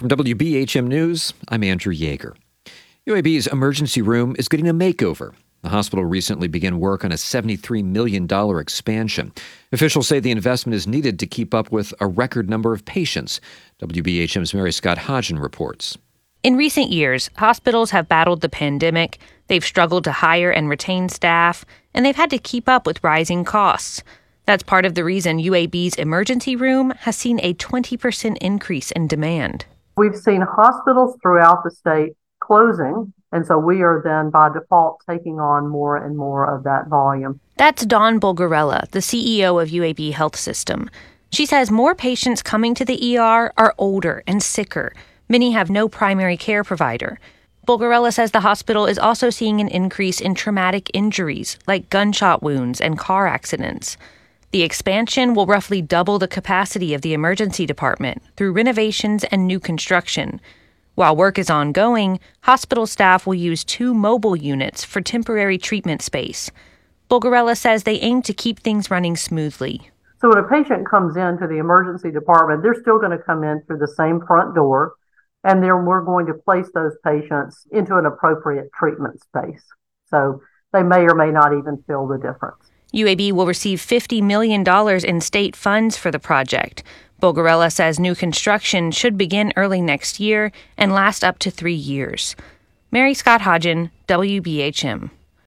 From WBHM News, I'm Andrew Yeager. UAB's emergency room is getting a makeover. The hospital recently began work on a $73 million expansion. Officials say the investment is needed to keep up with a record number of patients. WBHM's Mary Scott Hodgen reports. In recent years, hospitals have battled the pandemic, they've struggled to hire and retain staff, and they've had to keep up with rising costs. That's part of the reason UAB's emergency room has seen a 20% increase in demand. We've seen hospitals throughout the state closing, and so we are then by default taking on more and more of that volume. That's Dawn Bulgarella, the CEO of UAB Health System. She says more patients coming to the ER are older and sicker. Many have no primary care provider. Bulgarella says the hospital is also seeing an increase in traumatic injuries like gunshot wounds and car accidents. The expansion will roughly double the capacity of the emergency department through renovations and new construction. While work is ongoing, hospital staff will use two mobile units for temporary treatment space. Bulgarella says they aim to keep things running smoothly. So when a patient comes into the emergency department, they're still going to come in through the same front door, and then we're going to place those patients into an appropriate treatment space. So they may or may not even feel the difference. UAB will receive $50 million in state funds for the project. Bulgarella says new construction should begin early next year and last up to three years. Mary Scott Hodgen, WBHM.